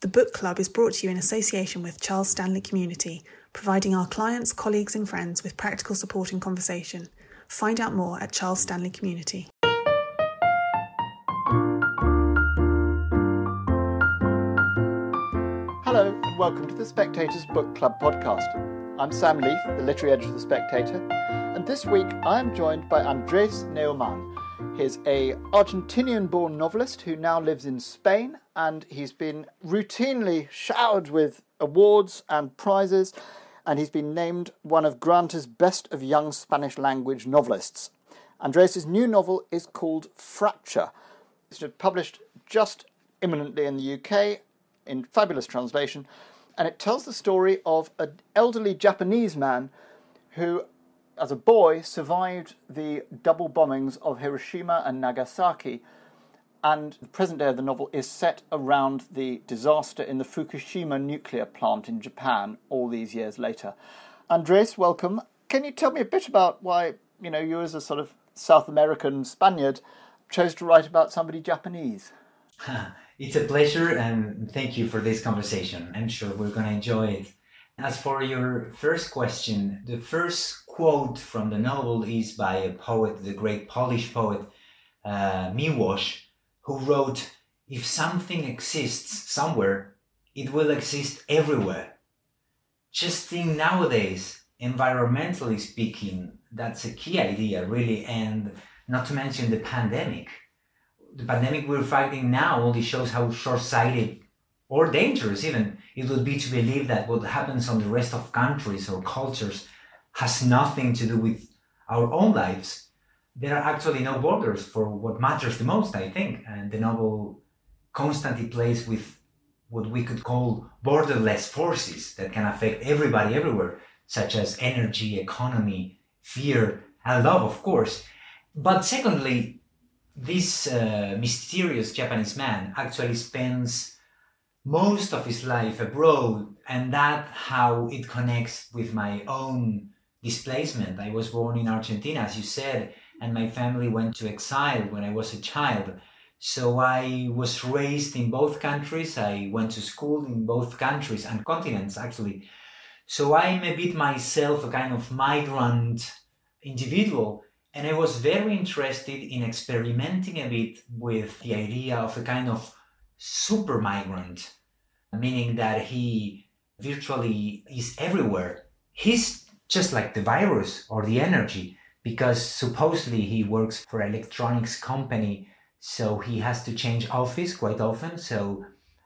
The book club is brought to you in association with Charles Stanley Community, providing our clients, colleagues, and friends with practical support and conversation. Find out more at Charles Stanley Community. Hello, and welcome to the Spectator's Book Club podcast. I'm Sam Leith, the literary editor of The Spectator, and this week I am joined by Andres Neuman. He's a Argentinian-born novelist who now lives in Spain, and he's been routinely showered with awards and prizes, and he's been named one of Granta's best of young Spanish language novelists. Andres' new novel is called Fracture. It's published just imminently in the UK in fabulous translation, and it tells the story of an elderly Japanese man who, as a boy, survived the double bombings of Hiroshima and Nagasaki. And the present day of the novel is set around the disaster in the Fukushima nuclear plant in Japan all these years later. Andres, welcome. Can you tell me a bit about why, you know, you as a sort of South American Spaniard chose to write about somebody Japanese? It's a pleasure and thank you for this conversation. I'm sure we're going to enjoy it. As for your first question, the first quote from the novel is by a poet, the great Polish poet uh, Miłosz, who wrote, If something exists somewhere, it will exist everywhere. Just think nowadays, environmentally speaking, that's a key idea, really, and not to mention the pandemic the pandemic we're fighting now only shows how short-sighted or dangerous even it would be to believe that what happens on the rest of countries or cultures has nothing to do with our own lives there are actually no borders for what matters the most i think. And the novel constantly plays with what we could call borderless forces that can affect everybody everywhere such as energy economy fear and love of course. But secondly this uh, mysterious Japanese man actually spends most of his life abroad, and that how it connects with my own displacement. I was born in Argentina, as you said, and my family went to exile when I was a child. So I was raised in both countries. I went to school in both countries and continents, actually. So I'm a bit myself a kind of migrant individual and I was very interested in experimenting a bit with the idea of a kind of super migrant, meaning that he virtually is everywhere. He's just like the virus or the energy because supposedly he works for electronics company so he has to change office quite often so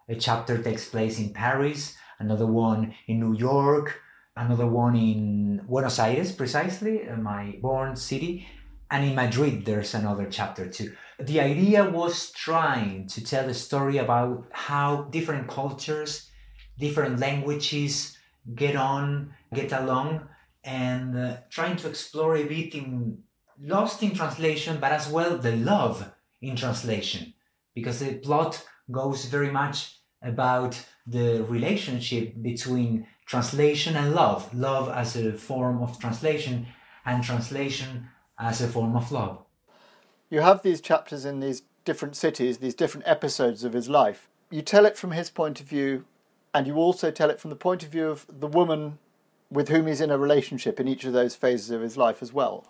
a chapter takes place in paris another one in new york another one in Buenos Aires, precisely, my born city. And in Madrid, there's another chapter too. The idea was trying to tell a story about how different cultures, different languages get on, get along, and uh, trying to explore a bit in lost in translation, but as well the love in translation, because the plot goes very much about the relationship between translation and love, love as a form of translation, and translation as a form of love. You have these chapters in these different cities, these different episodes of his life. You tell it from his point of view, and you also tell it from the point of view of the woman with whom he's in a relationship in each of those phases of his life as well.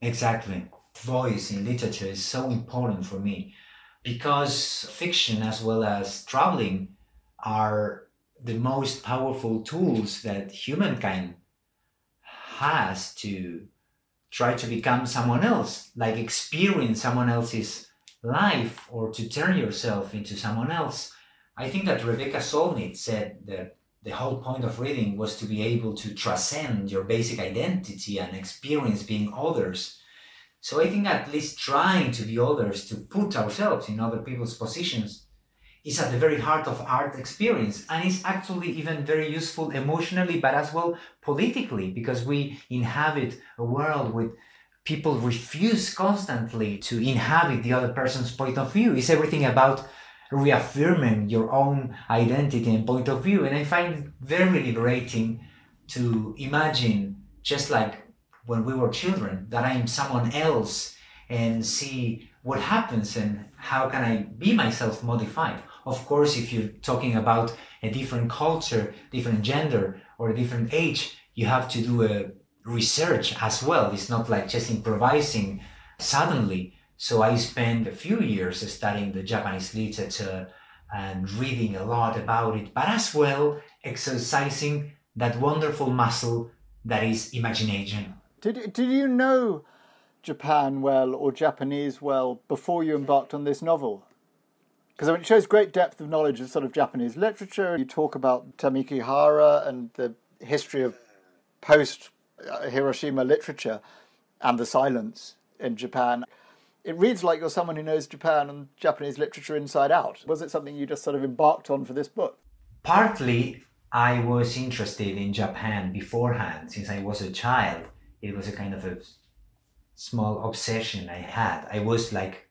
Exactly. Voice in literature is so important for me because fiction as well as traveling are the most powerful tools that humankind has to try to become someone else, like experience someone else's life or to turn yourself into someone else. I think that Rebecca Solnit said that the whole point of reading was to be able to transcend your basic identity and experience being others. So I think at least trying to be others, to put ourselves in other people's positions, is at the very heart of art experience and is actually even very useful emotionally but as well politically because we inhabit a world with people refuse constantly to inhabit the other person's point of view Is everything about reaffirming your own identity and point of view and i find it very liberating to imagine just like when we were children that i am someone else and see what happens and how can i be myself modified Of course, if you're talking about a different culture, different gender, or a different age, you have to do a research as well. It's not like just improvising suddenly. So I spent a few years studying the Japanese literature and reading a lot about it, but as well exercising that wonderful muscle that is imagination. Did, did you know Japan well or Japanese well before you embarked on this novel? Because I mean, it shows great depth of knowledge of sort of Japanese literature. You talk about Tamiki Hara and the history of post uh, Hiroshima literature and the silence in Japan. It reads like you're someone who knows Japan and Japanese literature inside out. Was it something you just sort of embarked on for this book? Partly, I was interested in Japan beforehand. Since I was a child, it was a kind of a small obsession I had. I was like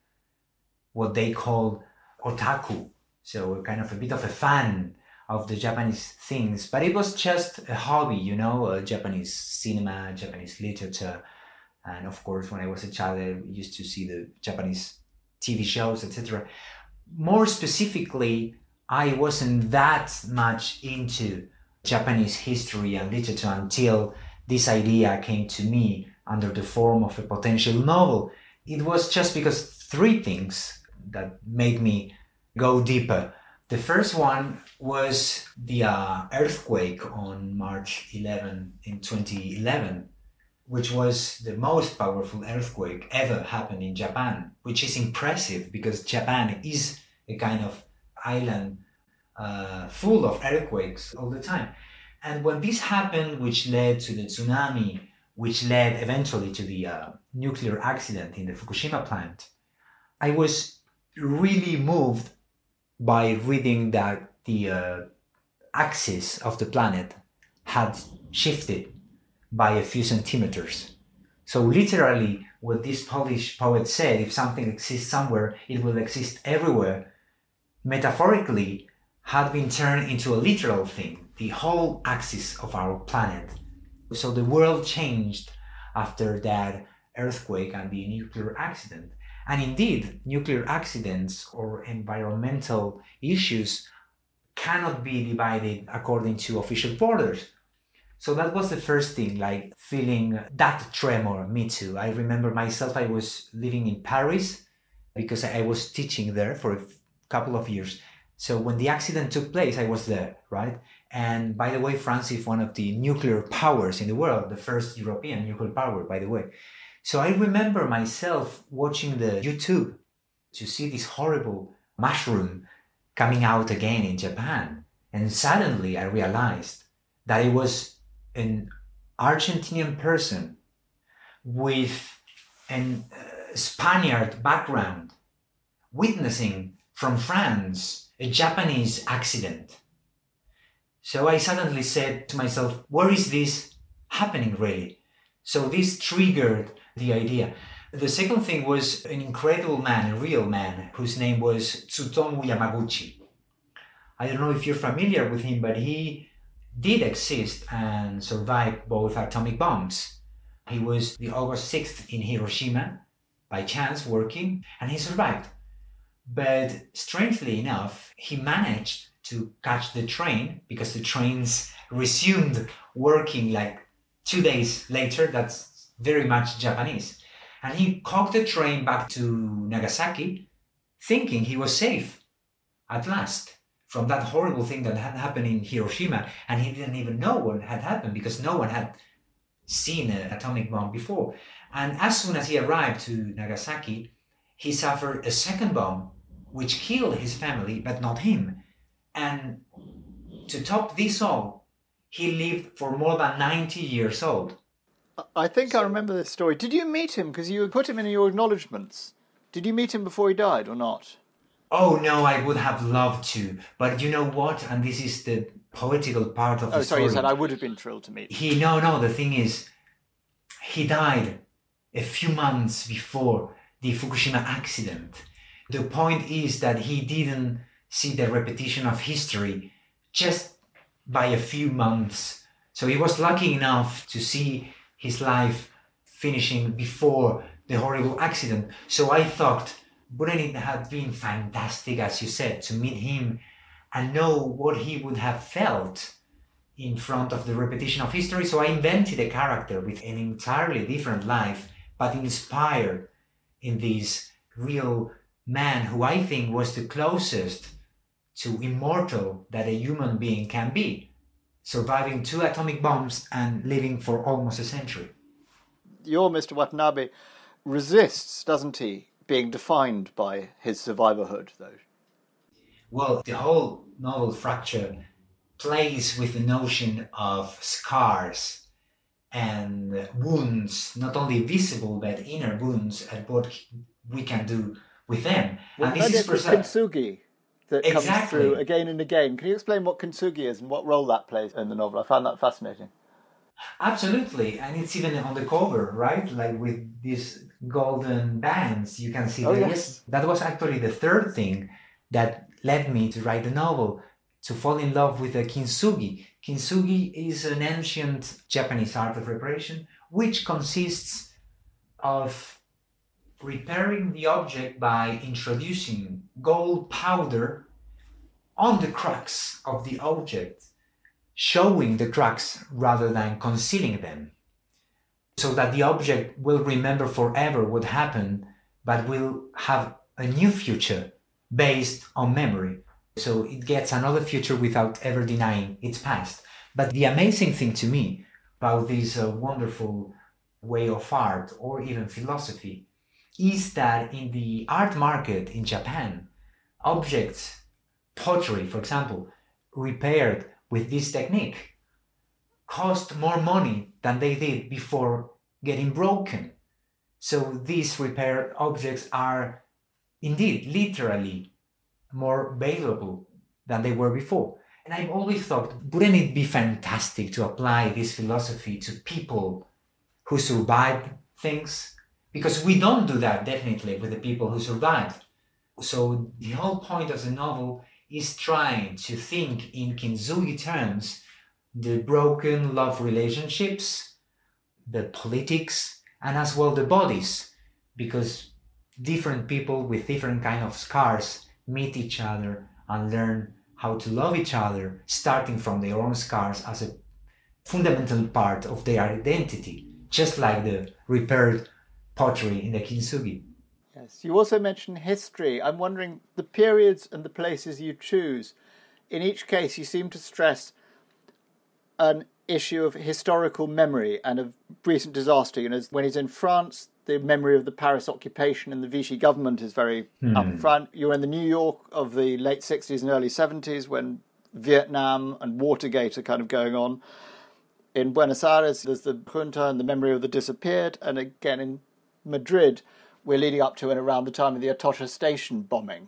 what they call otaku, so kind of a bit of a fan of the Japanese things, but it was just a hobby, you know, uh, Japanese cinema, Japanese literature, and of course, when I was a child, I used to see the Japanese TV shows, etc. More specifically, I wasn't that much into Japanese history and literature until this idea came to me under the form of a potential novel. It was just because three things that made me go deeper. The first one was the uh, earthquake on March 11 in 2011, which was the most powerful earthquake ever happened in Japan, which is impressive because Japan is a kind of island uh, full of earthquakes all the time. And when this happened, which led to the tsunami, which led eventually to the uh, nuclear accident in the Fukushima plant, I was really moved by reading that the uh, axis of the planet had shifted by a few centimeters. So literally, what this Polish poet said, if something exists somewhere, it will exist everywhere, metaphorically had been turned into a literal thing, the whole axis of our planet. So the world changed after that earthquake and the nuclear accident. And indeed, nuclear accidents or environmental issues cannot be divided according to official borders. So that was the first thing, like feeling that tremor, me too. I remember myself, I was living in Paris because I was teaching there for a couple of years. So when the accident took place, I was there, right? And by the way, France is one of the nuclear powers in the world, the first European nuclear power, by the way. So I remember myself watching the YouTube to see this horrible mushroom coming out again in Japan. And suddenly I realized that it was an Argentinian person with a uh, Spaniard background witnessing from France a Japanese accident. So I suddenly said to myself, where is this happening really? So this triggered the idea. The second thing was an incredible man, a real man, whose name was Tsutomu Yamaguchi. I don't know if you're familiar with him, but he did exist and survived both atomic bombs. He was the August 6th in Hiroshima by chance working, and he survived. But strangely enough, he managed to catch the train because the trains resumed working like two days later. That's very much Japanese. And he caught the train back to Nagasaki, thinking he was safe at last from that horrible thing that had happened in Hiroshima. And he didn't even know what had happened because no one had seen an atomic bomb before. And as soon as he arrived to Nagasaki, he suffered a second bomb, which killed his family, but not him. And to top this all, he lived for more than 90 years old. I think I remember this story. Did you meet him? Because you put him in your acknowledgements. Did you meet him before he died or not? Oh no, I would have loved to, but you know what? And this is the poetical part of oh, the sorry, story. you said I would have been thrilled to meet. He no no. The thing is, he died a few months before the Fukushima accident. The point is that he didn't see the repetition of history just by a few months. So he was lucky enough to see his life finishing before the horrible accident. So I thought wouldn't it have been fantastic, as you said, to meet him and know what he would have felt in front of the repetition of history? So I invented a character with an entirely different life, but inspired in this real man who I think was the closest to immortal that a human being can be, surviving two atomic bombs and living for almost a century. Your Mr. Watanabe resists, doesn't he, being defined by his survivorhood, though? Well, the whole novel Fracture plays with the notion of scars and wounds, not only visible but inner wounds, and what we can do with them. Well, and this is kintsugi that exactly. comes through again and again. Can you explain what kintsugi is and what role that plays in the novel? I found that fascinating. Absolutely, and it's even on the cover, right? Like with these golden bands, you can see. Oh, that. yes. That was actually the third thing that led me to write the novel, to fall in love with the kintsugi. Kintsugi is an ancient Japanese art of reparation, which consists of repairing the object by introducing gold powder on the cracks of the object showing the cracks rather than concealing them, so that the object will remember forever what happened, but will have a new future based on memory. So it gets another future without ever denying its past. But the amazing thing to me about this uh, wonderful way of art or even philosophy is that in the art market in Japan, objects, pottery, for example, repaired with this technique cost more money than they did before getting broken. So these repaired objects are indeed literally more valuable than they were before. And I've always thought, wouldn't it be fantastic to apply this philosophy to people who survived things? Because we don't do that definitely with the people who survived. So the whole point of the novel is trying to think in kintsugi terms the broken love relationships, the politics, and as well the bodies, because different people with different kind of scars meet each other and learn how to love each other, starting from their own scars as a fundamental part of their identity, just like the repaired pottery in the kintsugi. Yes. You also mentioned history. I'm wondering the periods and the places you choose. In each case, you seem to stress an issue of historical memory and of recent disaster. You know, when he's in France, the memory of the Paris occupation and the Vichy government is very Hmm. up front. You're in the New York of the late 60s and early 70s when Vietnam and Watergate are kind of going on. In Buenos Aires, there's the junta and the memory of the disappeared. And again, in Madrid, we're leading up to and around the time of the Atocha station bombing.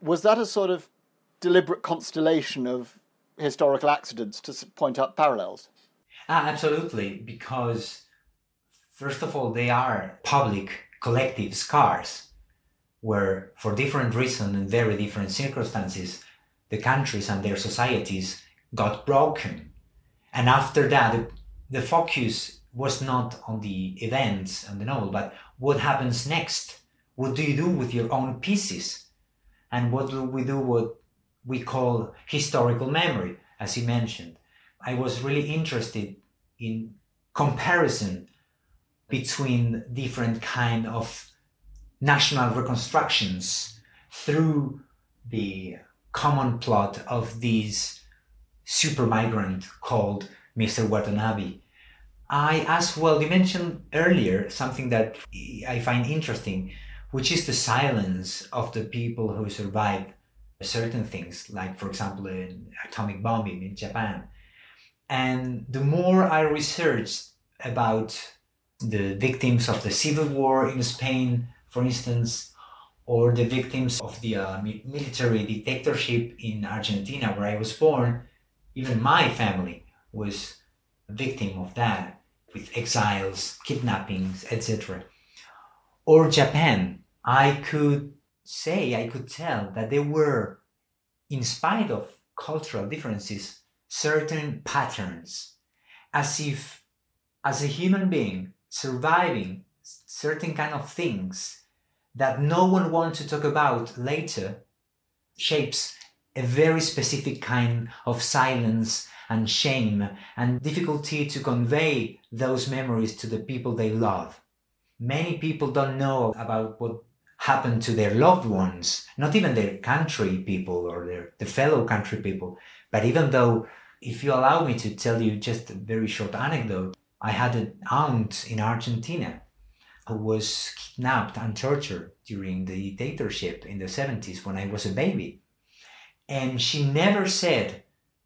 Was that a sort of deliberate constellation of historical accidents to point out parallels? Ah, absolutely, because first of all, they are public collective scars where, for different reasons and very different circumstances, the countries and their societies got broken. And after that, the, focus was not on the events and the novel, but what happens next? What do you do with your own pieces? And what do we do what we call historical memory, as he mentioned? I was really interested in comparison between different kind of national reconstructions through the common plot of this super migrant called Mr. Watanabe. I as well, you mentioned earlier something that I find interesting, which is the silence of the people who survived certain things, like, for example, an atomic bombing in Japan. And the more I researched about the victims of the civil war in Spain, for instance, or the victims of the uh, military dictatorship in Argentina, where I was born, even my family was a victim of that, with exiles, kidnappings, etc. Or Japan, I could say, I could tell that there were, in spite of cultural differences, certain patterns, as if, as a human being, surviving certain kind of things that no one wants to talk about later shapes a very specific kind of silence and shame and difficulty to convey those memories to the people they love. Many people don't know about what happened to their loved ones, not even their country people or their the fellow country people. But even though, if you allow me to tell you just a very short anecdote, I had an aunt in Argentina who was kidnapped and tortured during the dictatorship in the 70s when I was a baby. And she never said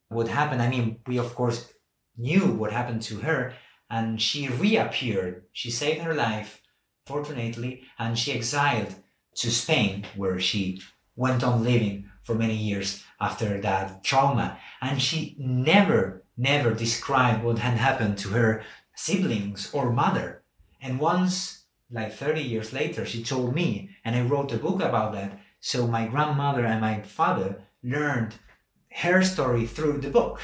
what happened. I mean, we of course knew what happened to her, and she reappeared. She saved her life, fortunately, and she exiled to Spain, where she went on living for many years after that trauma. And she never, never described what had happened to her siblings or mother. And once, like 30 years later, she told me, and I wrote a book about that. So my grandmother and my father learned her story through the book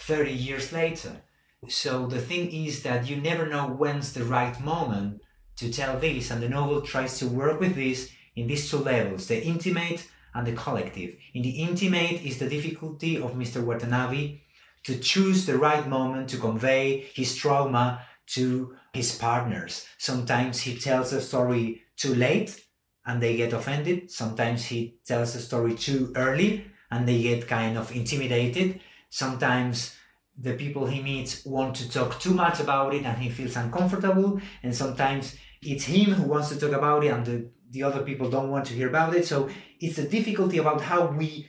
30 years later. So the thing is that you never know when's the right moment to tell this, and the novel tries to work with this in these two levels the intimate and the collective. In the intimate is the difficulty of Mr. Watanabe to choose the right moment to convey his trauma to his partners. Sometimes he tells a story too late and they get offended. Sometimes he tells a story too early and they get kind of intimidated. Sometimes the people he meets want to talk too much about it and he feels uncomfortable. And sometimes it's him who wants to talk about it and the, the other people don't want to hear about it. So it's a difficulty about how we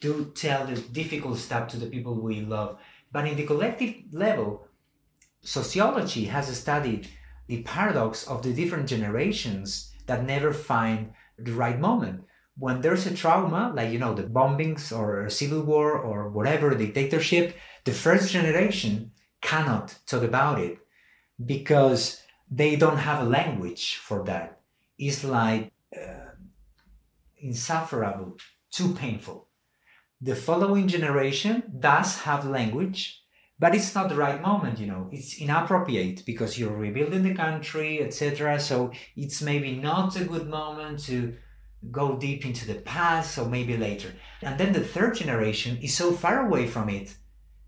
do tell the difficult stuff to the people we love. But in the collective level, sociology has studied the paradox of the different generations that never find the right moment. When there's a trauma, like you know, the bombings or civil war or whatever, dictatorship, the first generation cannot talk about it because they don't have a language for that. It's like uh, insufferable, too painful. The following generation does have language, but it's not the right moment, you know. It's inappropriate because you're rebuilding the country, etc. So it's maybe not a good moment to go deep into the past, so maybe later. And then the third generation is so far away from it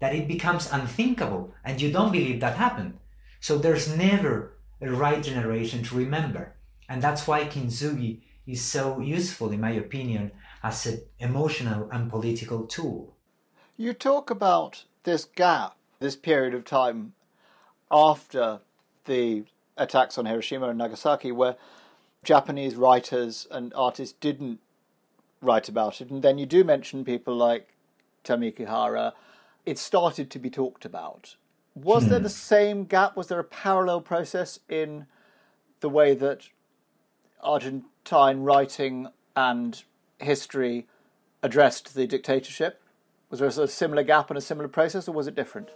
that it becomes unthinkable, and you don't believe that happened. So there's never a right generation to remember. And that's why kintsugi is so useful, in my opinion, as an emotional and political tool. You talk about this gap, this period of time after the attacks on Hiroshima and Nagasaki, where Japanese writers and artists didn't write about it. And then you do mention people like Tamiki Hara. It started to be talked about. Was hmm. there the same gap? Was there a parallel process in the way that Argentine writing and history addressed the dictatorship? Was there a similar gap and a similar process, or was it different?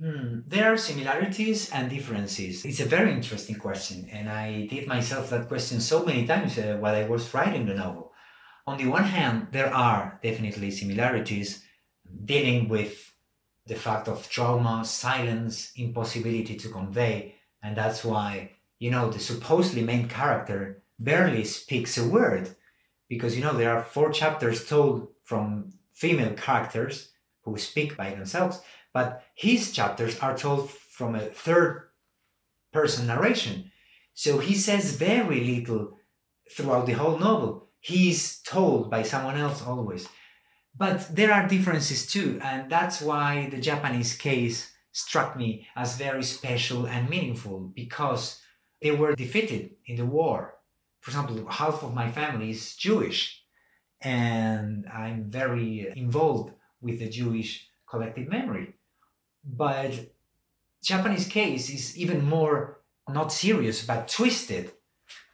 Hmm. There are similarities and differences. It's a very interesting question, and I did myself that question so many times uh, while I was writing the novel. On the one hand, there are definitely similarities dealing with the fact of trauma, silence, impossibility to convey, and that's why, you know, the supposedly main character barely speaks a word because, you know, there are four chapters told from female characters who speak by themselves, but his chapters are told from a third person narration. So he says very little throughout the whole novel. He's told by someone else always. But there are differences too, and that's why the Japanese case struck me as very special and meaningful because they were defeated in the war. For example, half of my family is Jewish, and I'm very involved with the Jewish collective memory. But Japanese case is even more not serious but twisted.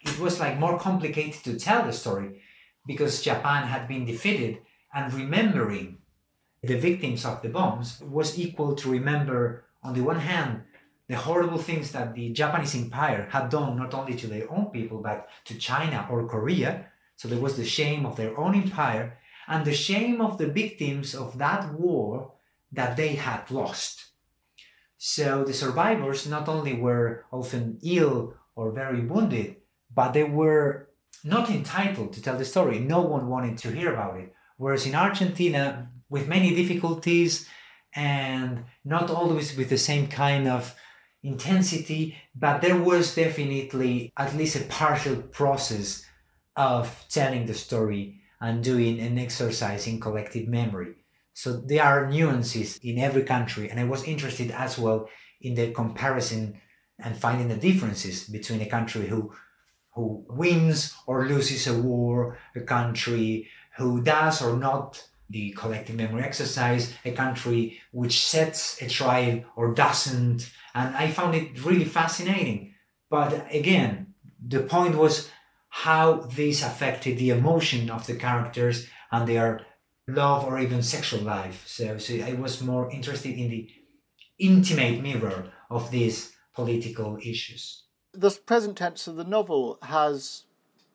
It was like more complicated to tell the story because Japan had been defeated and remembering the victims of the bombs was equal to remember, on the one hand, the horrible things that the Japanese empire had done not only to their own people but to China or Korea. So there was the shame of their own empire and the shame of the victims of that war that they had lost. So the survivors not only were often ill or very wounded, but they were not entitled to tell the story. No one wanted to hear about it. Whereas in Argentina, with many difficulties and not always with the same kind of intensity, but there was definitely at least a partial process of telling the story and doing an exercise in collective memory. So there are nuances in every country, and I was interested as well in the comparison and finding the differences between a country who who wins or loses a war, a country who does or not the collective memory exercise, a country which sets a trial or doesn't. And I found it really fascinating. But again, the point was how this affected the emotion of the characters and their love or even sexual life. So, so I was more interested in the intimate mirror of these political issues. The present tense of the novel has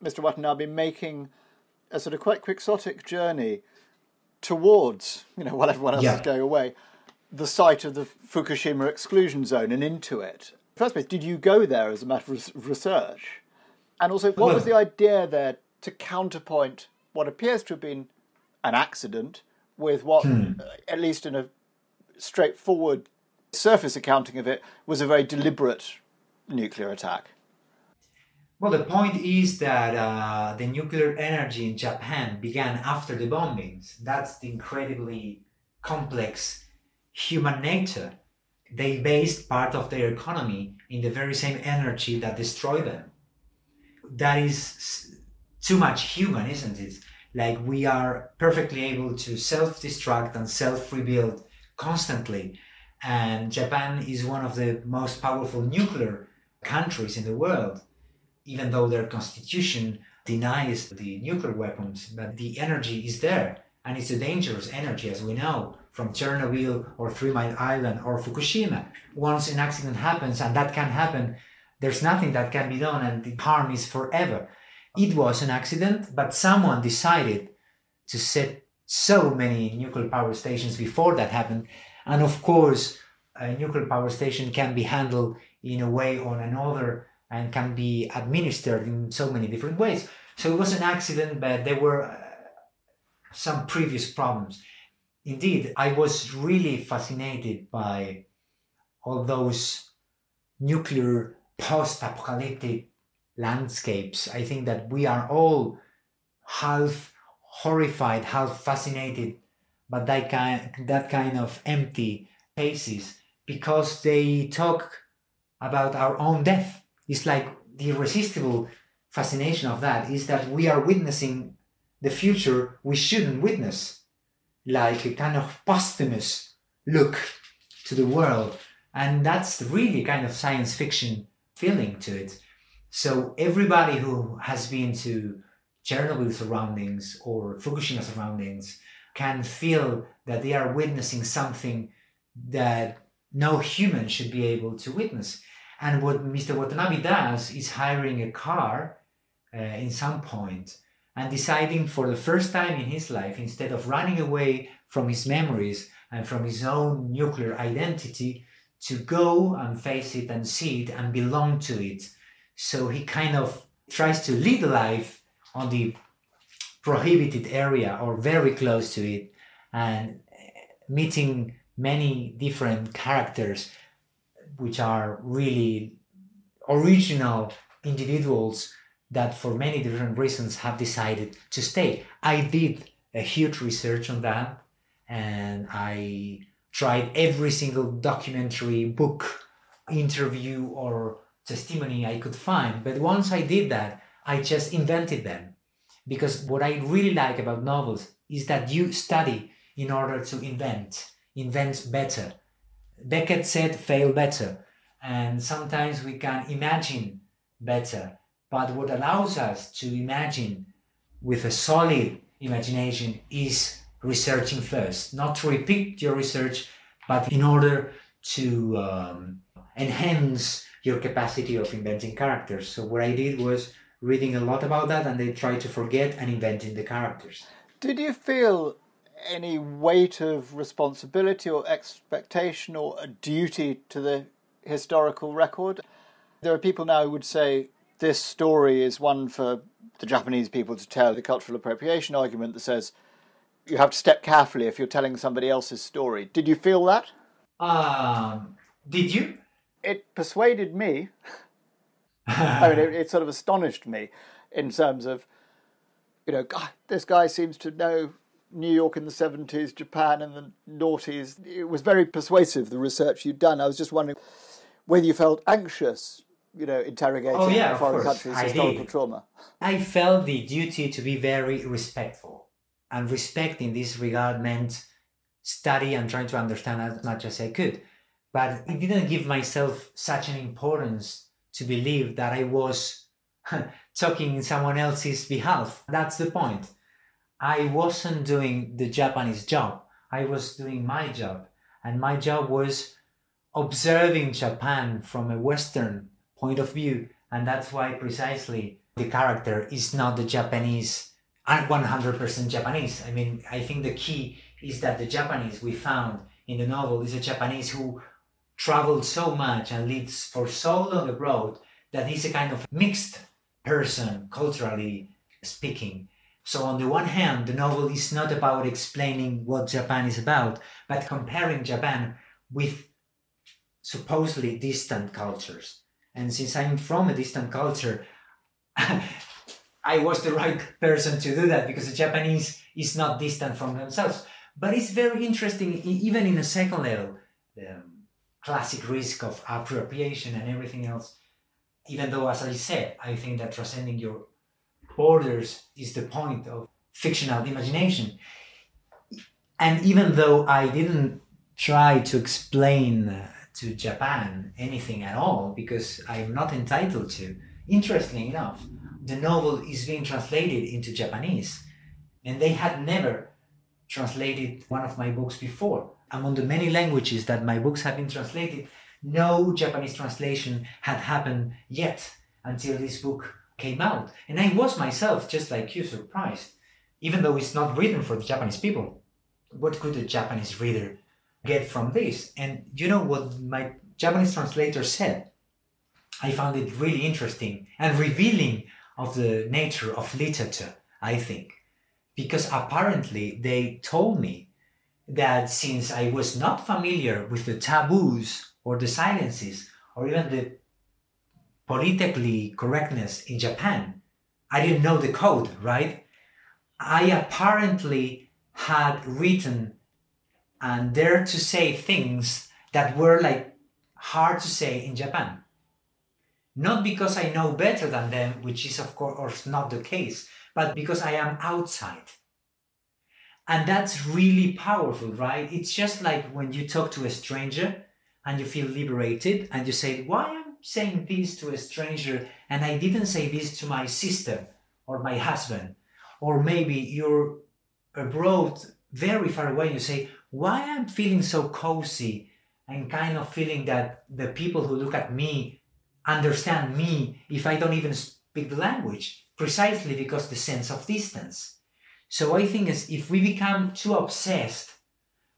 Mr. Watanabe making a sort of quite quixotic journey towards, you know, while everyone else yeah. is going away, the site of the Fukushima exclusion zone and into it. First place, did you go there as a matter of research? And also, what was the idea there to counterpoint what appears to have been an accident with what, hmm. Uh, at least in a straightforward surface accounting of it, was a very deliberate nuclear attack? Well, the point is that uh, the nuclear energy in Japan began after the bombings. That's the incredibly complex human nature. They based part of their economy in the very same energy that destroyed them. That is too much human, isn't it? Like we are perfectly able to self destruct and self rebuild constantly. And Japan is one of the most powerful nuclear countries in the world even though their constitution denies the nuclear weapons, but the energy is there. And it's a dangerous energy, as we know, from Chernobyl or Three Mile Island or Fukushima. Once an accident happens, and that can happen, there's nothing that can be done, and the harm is forever. It was an accident, but someone decided to set so many nuclear power stations before that happened. And of course, a nuclear power station can be handled in a way or another and can be administered in so many different ways. So it was an accident, but there were uh, some previous problems. Indeed, I was really fascinated by all those nuclear post apocalyptic landscapes. I think that we are all half horrified, half fascinated by that kind, that kind of empty spaces because they talk about our own death it's like the irresistible fascination of that is that we are witnessing the future we shouldn't witness, like a kind of posthumous look to the world. And that's really kind of science fiction feeling to it. So everybody who has been to Chernobyl surroundings or Fukushima surroundings can feel that they are witnessing something that no human should be able to witness. And what Mr. Watanabe does is hiring a car uh, in some point and deciding for the first time in his life, instead of running away from his memories and from his own nuclear identity, to go and face it and see it and belong to it. So he kind of tries to lead a life on the prohibited area or very close to it and meeting many different characters which are really original individuals that for many different reasons have decided to stay. I did a huge research on that and I tried every single documentary, book, interview, or testimony I could find. But once I did that, I just invented them. Because what I really like about novels is that you study in order to invent, invent better. Beckett said, fail better. And sometimes we can imagine better. But what allows us to imagine with a solid imagination is researching first, not to repeat your research, but in order to um, enhance your capacity of inventing characters. So, what I did was reading a lot about that and they try to forget and inventing the characters. Did you feel any weight of responsibility or expectation or a duty to the historical record? There are people now who would say this story is one for the Japanese people to tell the cultural appropriation argument that says you have to step carefully if you're telling somebody else's story. Did you feel that? Um, did you? It persuaded me. I mean, it, it, sort of astonished me in terms of, you know, God, this guy seems to know New York in the 70s, Japan in the noughties. It was very persuasive, the research you'd done. I was just wondering whether you felt anxious, you know, interrogating oh, yeah, foreign countries' historical did. trauma. I felt the duty to be very respectful. And respect in this regard meant study and trying to understand as much as I could. But it didn't give myself such an importance to believe that I was talking in someone else's behalf. That's the point. I wasn't doing the Japanese job. I was doing my job. And my job was observing Japan from a Western point of view. And that's why precisely the character is not the Japanese, 100% Japanese. I mean, I think the key is that the Japanese we found in the novel is a Japanese who traveled so much and lived for so long abroad that he's a kind of mixed person, culturally speaking. So, on the one hand, the novel is not about explaining what Japan is about, but comparing Japan with supposedly distant cultures. And since I'm from a distant culture, I was the right person to do that because the Japanese is not distant from themselves. But it's very interesting, even in a second level, the classic risk of appropriation and everything else. Even though, as I said, I think that transcending your borders is the point of fictional imagination. And even though I didn't try to explain uh, to Japan anything at all, because I'm not entitled to, interestingly enough, the novel is being translated into Japanese. And they had never translated one of my books before. Among the many languages that my books have been translated, no Japanese translation had happened yet until this book came out. And I was myself, just like you, surprised. Even though it's not written for the Japanese people, what could a Japanese reader get from this? And you know what my Japanese translator said? I found it really interesting and revealing of the nature of literature, I think. Because apparently they told me that since I was not familiar with the taboos or the silences or even the politically correctness in Japan. I didn't know the code, right? I apparently had written and dared to say things that were like hard to say in Japan. Not because I know better than them, which is of course not the case, but because I am outside. And that's really powerful, right? It's just like when you talk to a stranger and you feel liberated and you say, Why saying this to a stranger and I didn't say this to my sister or my husband. Or maybe you're abroad, very far away, you say, Why I'm feeling so cozy and kind of feeling that the people who look at me understand me if I don't even speak the language, precisely because the sense of distance. So I think is if we become too obsessed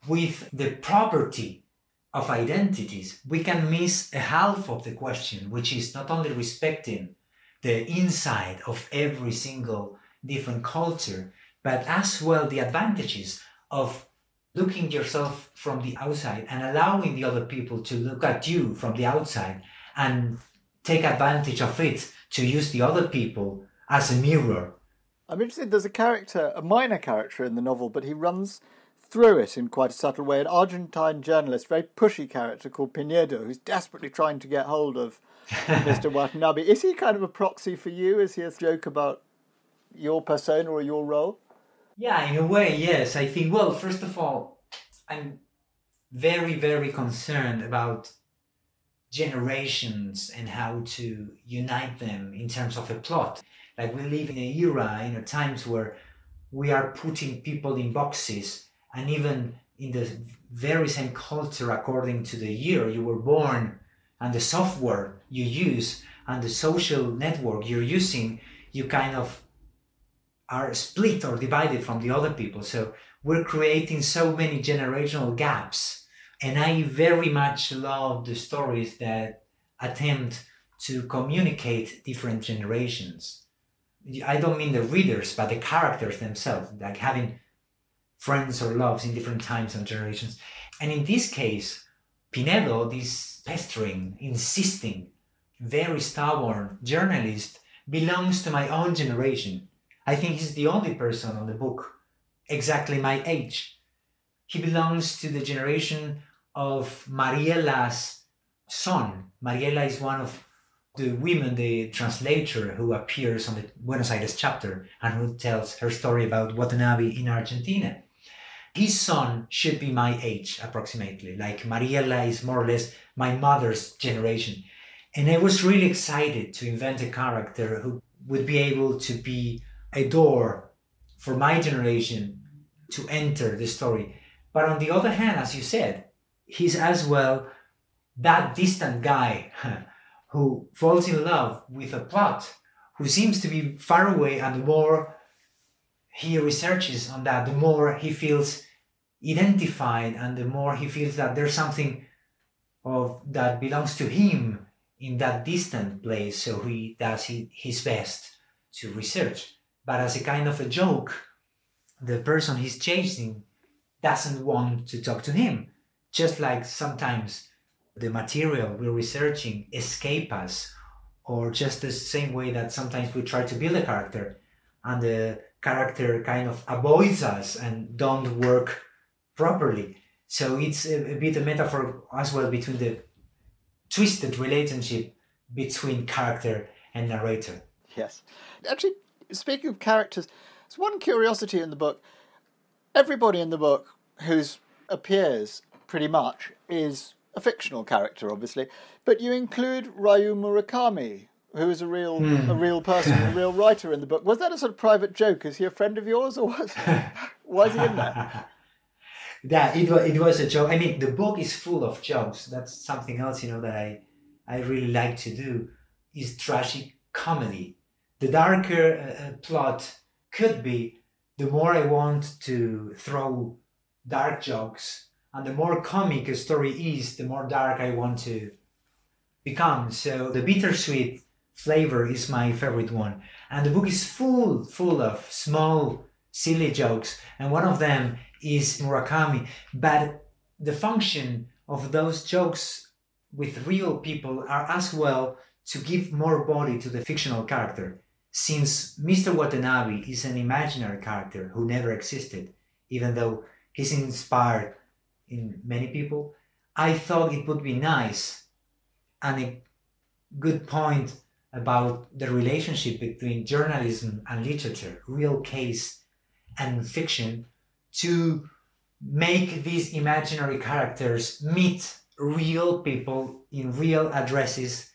with the property of identities, we can miss a half of the question, which is not only respecting the inside of every single different culture, but as well the advantages of looking yourself from the outside and allowing the other people to look at you from the outside and take advantage of it to use the other people as a mirror. I'm interested, there's a character, a minor character in the novel, but he runs through it in quite a subtle way. An Argentine journalist, very pushy character called Pinedo, who's desperately trying to get hold of Mr. Watanabe. Is he kind of a proxy for you? Is he a joke about your persona or your role? Yeah, in a way, yes. I think, well, first of all, I'm very, very concerned about generations and how to unite them in terms of a plot. Like we live in a era, in a times where we are putting people in boxes and even in the very same culture according to the year you were born and the software you use and the social network you're using you kind of are split or divided from the other people so we're creating so many generational gaps and i very much love the stories that attempt to communicate different generations. I don't mean the readers, but the characters themselves, like having friends or loves in different times and generations. And in this case, Pinedo, this pestering, insisting, very stubborn journalist, belongs to my own generation. I think he's the only person on the book exactly my age. He belongs to the generation of Mariela's son. Mariela is one of the women, the translator who appears on the Buenos Aires chapter and who tells her story about Watanabe in Argentina. His son should be my age approximately, like Mariela is more or less my mother's generation. And I was really excited to invent a character who would be able to be a door for my generation to enter the story. But on the other hand, as you said, he's as well that distant guy who falls in love with a plot, who seems to be far away, and the more he researches on that, the more he feels identified, and the more he feels that there's something of that belongs to him in that distant place. So he does his best to research. But as a kind of a joke, the person he's chasing doesn't want to talk to him. Just like sometimes the material we're researching escape us, or just the same way that sometimes we try to build a character and the character kind of avoids us and don't work properly. So it's a, a bit a metaphor as well between the twisted relationship between character and narrator. Yes. Actually, speaking of characters, there's one curiosity in the book. Everybody in the book who appears pretty much is a fictional character, obviously, but you include Ryu Murakami, who is a real mm. a real person, a real writer in the book. Was that a sort of private joke? Is he a friend of yours, or was why is he in there? Yeah, it was it was a joke. I mean, the book is full of jokes. That's something else, you know, that I I really like to do is tragic comedy. The darker uh, uh plot could be, the more I want to throw dark jokes and the more comic a story is, the more dark I want to become. So the bittersweet flavor is my favorite one. And the book is full, full of small, silly jokes. And one of them is Murakami. But the function of those jokes with real people are as well to give more body to the fictional character. Since Mr. Watanabe is an imaginary character who never existed, even though he's inspired in many people, I thought it would be nice and a good point about the relationship between journalism and literature, real case and fiction, to make these imaginary characters meet real people in real addresses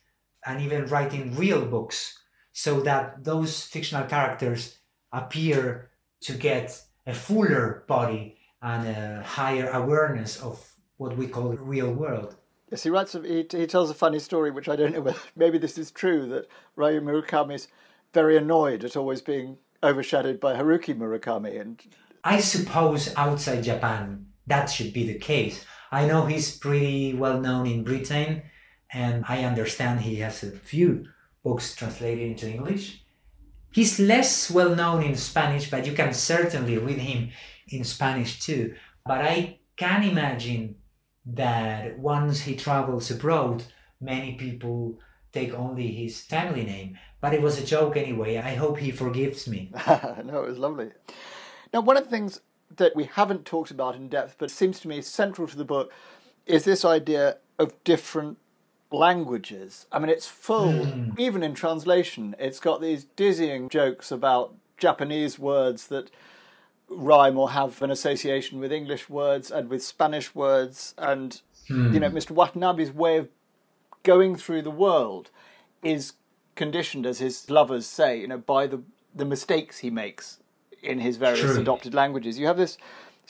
and even writing real books so that those fictional characters appear to get a fuller body and a higher awareness of what we call real world. Yes, he writes. He, he tells a funny story, which I don't know whether maybe this is true. That Ryu Murakami is very annoyed at always being overshadowed by Haruki Murakami, and I suppose outside Japan that should be the case. I know he's pretty well known in Britain, and I understand he has a few books translated into English. He's less well known in Spanish, but you can certainly read him in Spanish too. But I can imagine that once he travels abroad, many people take only his family name. But it was a joke anyway. I hope he forgives me. no, it was lovely. Now, one of the things that we haven't talked about in depth, but seems to me central to the book, is this idea of different languages. I mean, it's full, mm. even in translation, it's got these dizzying jokes about Japanese words that rhyme or have an association with English words and with Spanish words. And, hmm. you know, Mr. Watanabe's way of going through the world is conditioned, as his lovers say, you know, by the, the mistakes he makes in his various True. adopted languages. You have this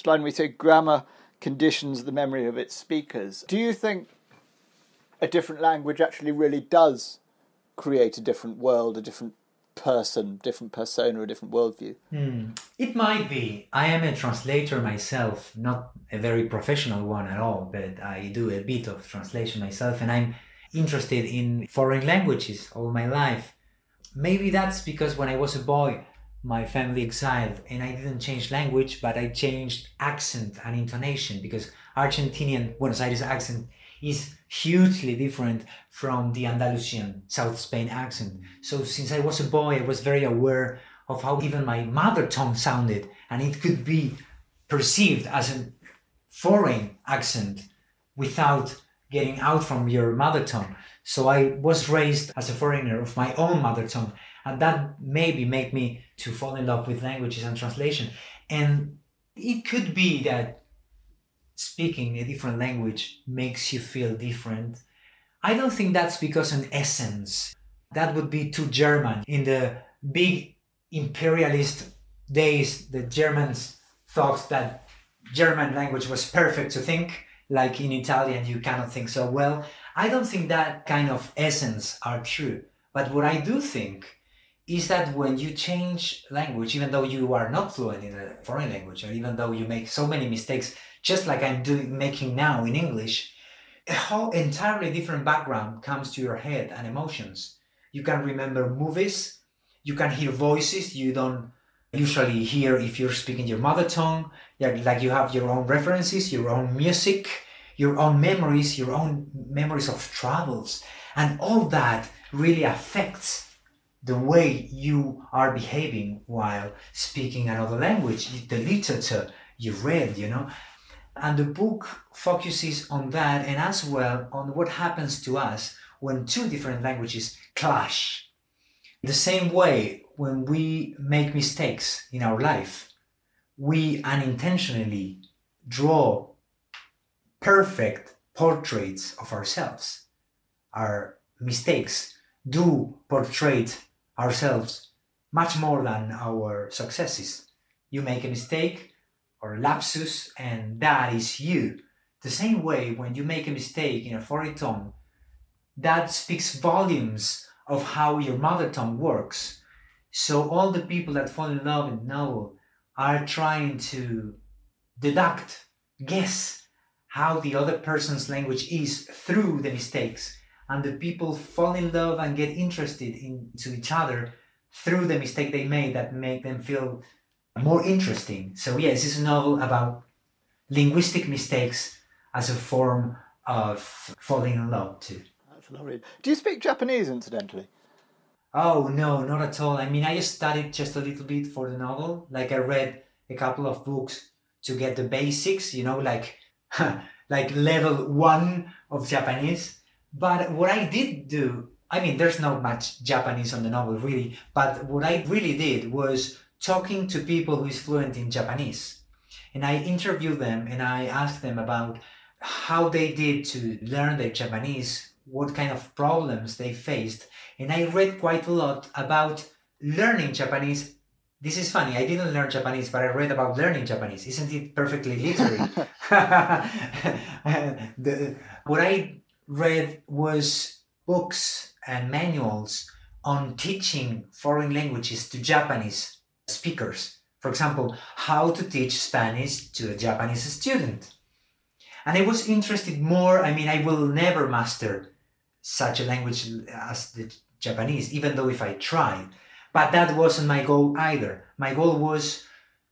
line where we say grammar conditions the memory of its speakers. Do you think a different language actually really does create a different world, a different person, different persona, a different worldview. Hmm. It might be. I am a translator myself, not a very professional one at all, but I do a bit of translation myself, and I'm interested in foreign languages all my life. Maybe that's because when I was a boy, my family exiled and I didn't change language, but I changed accent and intonation because Argentinian Buenos Aires accent is hugely different from the Andalusian South Spain accent. So since I was a boy, I was very aware of how even my mother tongue sounded and it could be perceived as a foreign accent without getting out from your mother tongue. So I was raised as a foreigner of my own mother tongue and that maybe made me to fall in love with languages and translation. And it could be that speaking a different language makes you feel different. I don't think that's because an essence. That would be too German. In the big imperialist days, the Germans thought that German language was perfect to think, like in Italian, you cannot think so well. I don't think that kind of essence are true. But what I do think is that when you change language, even though you are not fluent in a foreign language, or even though you make so many mistakes, just like I'm doing making now in English, a whole entirely different background comes to your head and emotions. You can remember movies, you can hear voices you don't usually hear if you're speaking your mother tongue. Like you have your own references, your own music, your own memories, your own memories of travels, and all that really affects the way you are behaving while speaking another language, the literature you read, you know. And the book focuses on that and as well on what happens to us when two different languages clash. The same way, when we make mistakes in our life, we unintentionally draw perfect portraits of ourselves. Our mistakes do portray ourselves much more than our successes. You make a mistake or lapsus, and that is you. The same way, when you make a mistake in a foreign tongue, that speaks volumes of how your mother tongue works. So all the people that fall in love in novel are trying to deduct, guess how the other person's language is through the mistakes and the people fall in love and get interested into each other through the mistake they made that make them feel more interesting. So yes, it's a novel about linguistic mistakes as a form of falling in love too. That's lovely. Do you speak Japanese, incidentally? Oh no, not at all. I mean, I just studied just a little bit for the novel. Like I read a couple of books to get the basics, you know, like like level one of Japanese. But what I did do, I mean, there's not much Japanese on the novel really, but what I really did was talking to people who is fluent in Japanese. And I interviewed them and I asked them about how they did to learn their Japanese, what kind of problems they faced. And I read quite a lot about learning Japanese. This is funny, I didn't learn Japanese, but I read about learning Japanese. Isn't it perfectly literary? the, what I read was books and manuals on teaching foreign languages to Japanese speakers. For example, how to teach Spanish to a Japanese student. And I was interested more, I mean, I will never master such a language as the Japanese, even though if I try. But that wasn't my goal either. My goal was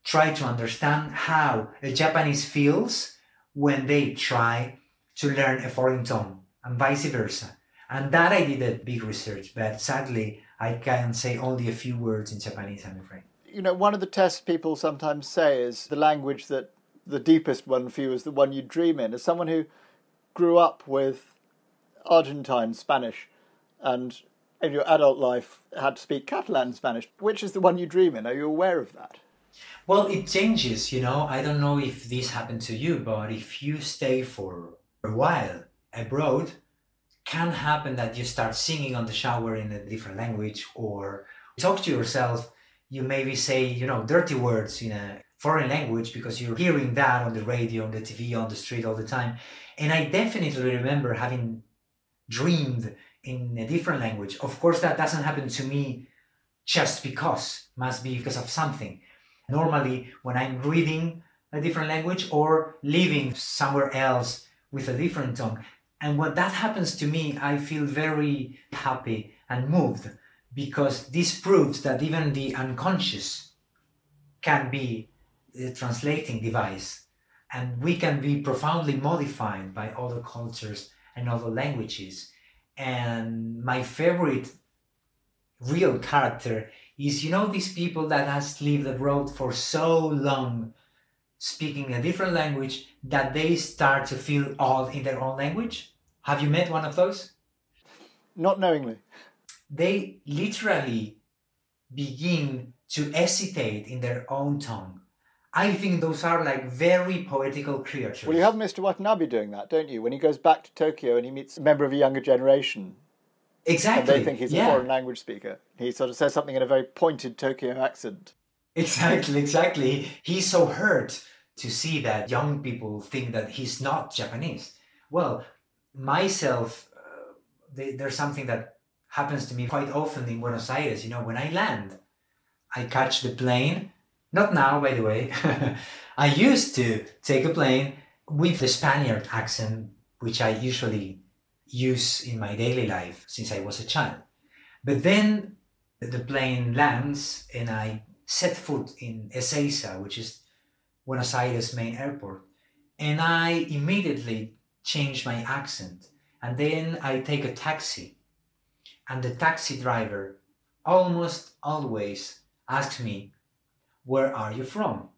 try to understand how a Japanese feels when they try to learn a foreign tongue and vice versa. And that I did a big research, but sadly, I can say only a few words in Japanese, I'm afraid. You know, one of the tests people sometimes say is the language that the deepest one for you is the one you dream in. As someone who grew up with Argentine Spanish and in your adult life had to speak Catalan Spanish, which is the one you dream in? Are you aware of that? Well, it changes, you know. I don't know if this happened to you, but if you stay for a while abroad can happen that you start singing on the shower in a different language or talk to yourself. You maybe say you know dirty words in a foreign language because you're hearing that on the radio on the tv on the street all the time. And i definitely remember having dreamed in a different language. Of course that doesn't happen to me just because must be because of something. Normally when i'm reading a different language or living somewhere else with a different tongue And when that happens to me, I feel very happy and moved because this proves that even the unconscious can be a translating device and we can be profoundly modified by other cultures and other languages. And my favorite real character is, you know, these people that has lived abroad for so long, speaking a different language, that they start to feel odd in their own language. Have you met one of those? Not knowingly. They literally begin to hesitate in their own tongue. I think those are like very poetical creatures. Well, you have Mr. Watanabe doing that, don't you? When he goes back to Tokyo and he meets a member of a younger generation. Exactly. And they think he's yeah. a foreign language speaker. He sort of says something in a very pointed Tokyo accent. Exactly, exactly. He's so hurt to see that young people think that he's not Japanese. Well, myself, uh, there's something that happens to me quite often in Buenos Aires. You know, when I land, I catch the plane. Not now, by the way. I used to take a plane with the Spaniard accent, which I usually use in my daily life since I was a child. But then the plane lands and I set foot in Ezeiza, which is Buenos Aires main airport, and I immediately change my accent. And then I take a taxi, and the taxi driver almost always asks me, Where are you from?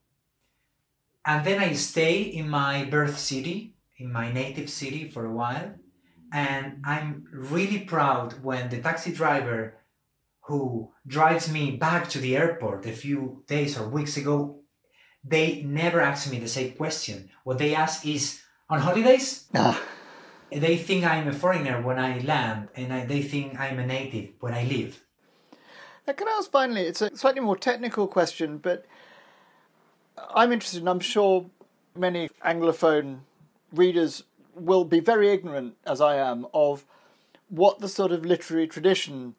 And then I stay in my birth city, in my native city for a while. And I'm really proud when the taxi driver who drives me back to the airport a few days or weeks ago, they never ask me the same question. What they ask is, on holidays? Ah. They think I'm a foreigner when I land, and I, they think I'm a native when I leave. Now, can I ask finally? It's a slightly more technical question, but I'm interested, and I'm sure many Anglophone readers will be very ignorant, as I am, of what the sort of literary tradition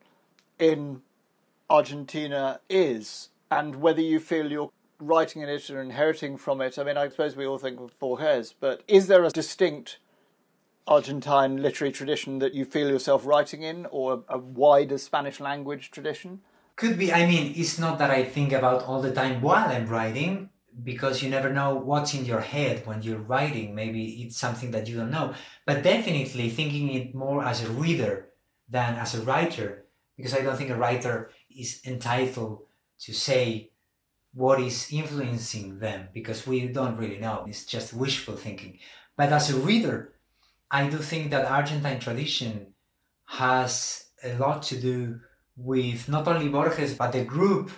in Argentina is, and whether you feel you're writing in it or inheriting from it. I mean, I suppose we all think of Borges, but is there a distinct Argentine literary tradition that you feel yourself writing in, or a wider Spanish language tradition? Could be. I mean, it's not that I think about all the time while I'm writing, because you never know what's in your head when you're writing. Maybe it's something that you don't know. But definitely thinking it more as a reader than as a writer, because I don't think a writer is entitled to say what is influencing them, because we don't really know. It's just wishful thinking. But as a reader, I do think that Argentine tradition has a lot to do with not only Borges, but the group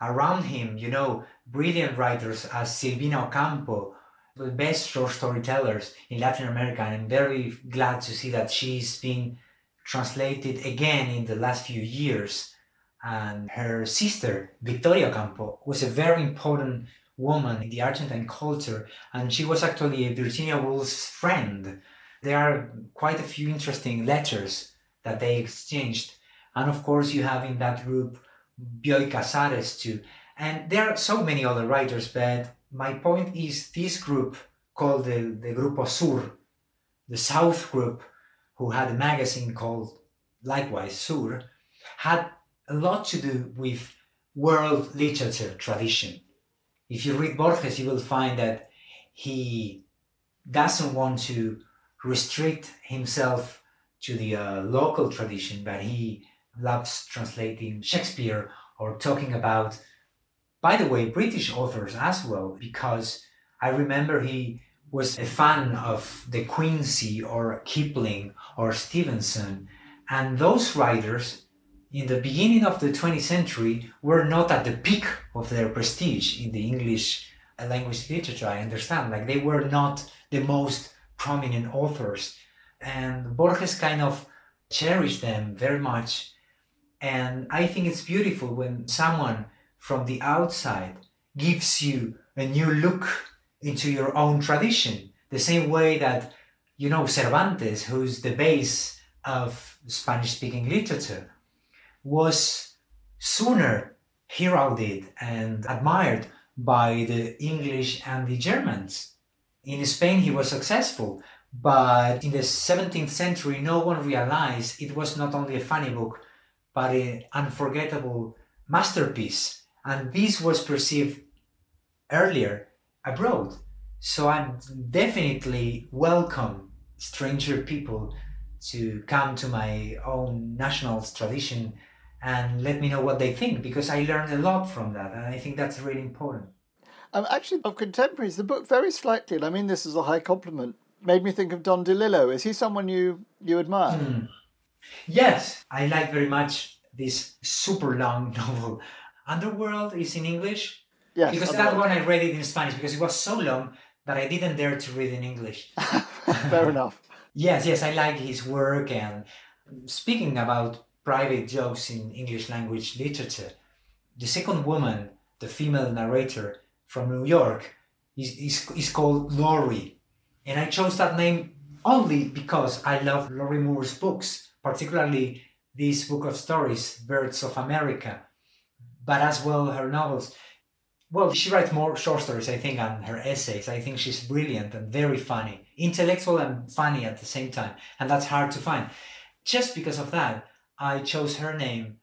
around him, you know, brilliant writers as Silvina Ocampo, the best short storytellers in Latin America. And I'm very glad to see that she's been translated again in the last few years. And her sister, Victoria Ocampo, was a very important woman in the Argentine culture. And she was actually Virginia Woolf's friend. There are quite a few interesting letters that they exchanged. And of course, you have in that group Bioy Casares too. And there are so many other writers, but my point is this group called the, the Grupo Sur, the South group, who had a magazine called likewise Sur, had a lot to do with world literature tradition. If you read Borges, you will find that he doesn't want to restrict himself to the uh, local tradition, but he loves translating Shakespeare or talking about, by the way, British authors as well, because I remember he was a fan of De Quincey or Kipling or Stevenson. And those writers, in the beginning of the 20th century, were not at the peak of their prestige in the English uh, language literature, I understand. Like they were not the most prominent authors. And Borges kind of cherished them very much and I think it's beautiful when someone from the outside gives you a new look into your own tradition. The same way that, you know, Cervantes, who's the base of Spanish speaking literature, was sooner heralded and admired by the English and the Germans. In Spain, he was successful, But in the 17th century, no one realized it was not only a funny book, but an unforgettable masterpiece. And this was perceived earlier abroad. So I definitely welcome stranger people to come to my own national tradition and let me know what they think because I learned a lot from that and I think that's really important. Um, actually, of contemporaries, the book very slightly, and I mean this is a high compliment, made me think of Don DeLillo. Is he someone you you admire? Mm. Yes, I like very much this super long novel. Underworld is in English. Yes, because that one I read it in Spanish because it was so long that I didn't dare to read in English. Fair enough. Yes, yes, I like his work. And speaking about private jokes in English language literature, the second woman, the female narrator from New York, is, is, is called Lorrie. And I chose that name only because I love Lorrie Moore's books, particularly this book of stories, Birds of America, but as well her novels. Well, she writes more short stories, I think, and her essays. I think she's brilliant and very funny, intellectual and funny at the same time. And that's hard to find. Just because of that, I chose her name.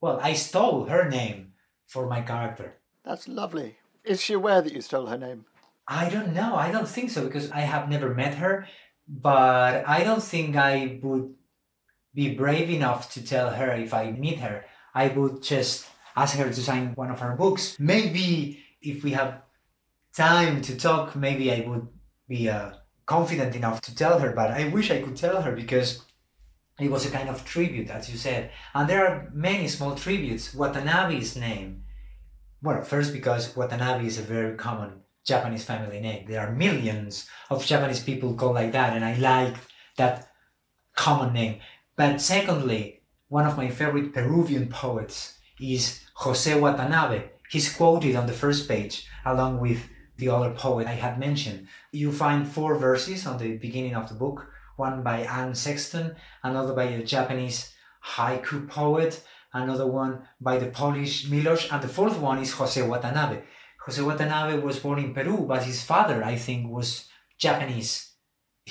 Well, I stole her name for my character. That's lovely. Is she aware that you stole her name? I don't know. I don't think so because I have never met her. But I don't think I would be brave enough to tell her if I meet her. I would just ask her to sign one of her books. Maybe if we have time to talk, maybe I would be uh, confident enough to tell her. But I wish I could tell her because it was a kind of tribute, as you said. And there are many small tributes. Watanabe's name. Well, first because Watanabe is a very common Japanese family name. There are millions of Japanese people called like that, and I like that common name. But secondly, one of my favorite Peruvian poets is Jose Watanabe. He's quoted on the first page along with the other poet I had mentioned. You find four verses on the beginning of the book, one by Anne Sexton, another by a Japanese haiku poet, another one by the Polish Milosz, and the fourth one is Jose Watanabe. Jose Watanabe was born in Peru, but his father, I think, was Japanese.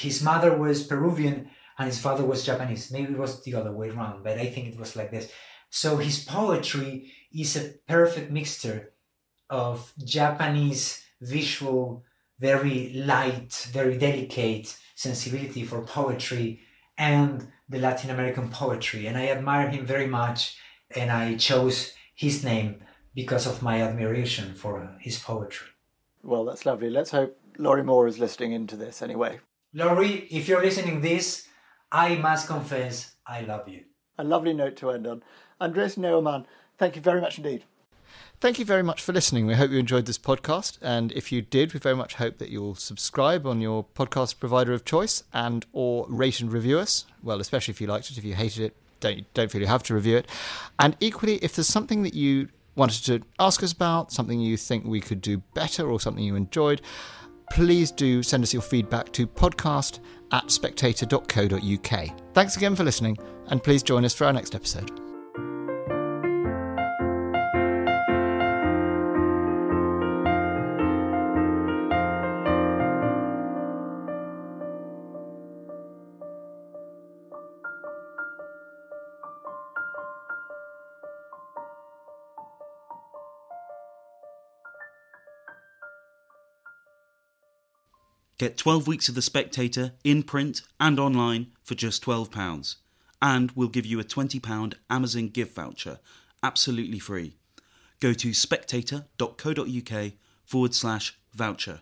His mother was Peruvian and his father was Japanese. Maybe it was the other way around, but I think it was like this. So his poetry is a perfect mixture of Japanese visual, very light, very delicate sensibility for poetry and the Latin American poetry. And I admire him very much, and I chose his name because of my admiration for his poetry. Well, that's lovely. Let's hope Lorrie Moore is listening into this anyway. Lorrie, if you're listening this, I must confess I love you. A lovely note to end on. Andrés Neuman, thank you very much indeed. Thank you very much for listening. We hope you enjoyed this podcast, and if you did, we very much hope that you'll subscribe on your podcast provider of choice and or rate and review us. Well, especially if you liked it. If you hated it, don't don't feel you have to review it. And equally, if there's something that you wanted to ask us about, something you think we could do better, or something you enjoyed, please do send us your feedback to podcast at spectator.co.uk. Thanks again for listening, and please join us for our next episode. Get 12 weeks of The Spectator in print and online for just £12. And we'll give you a £20 Amazon gift voucher absolutely free. Go to spectator.co.uk forward slash voucher.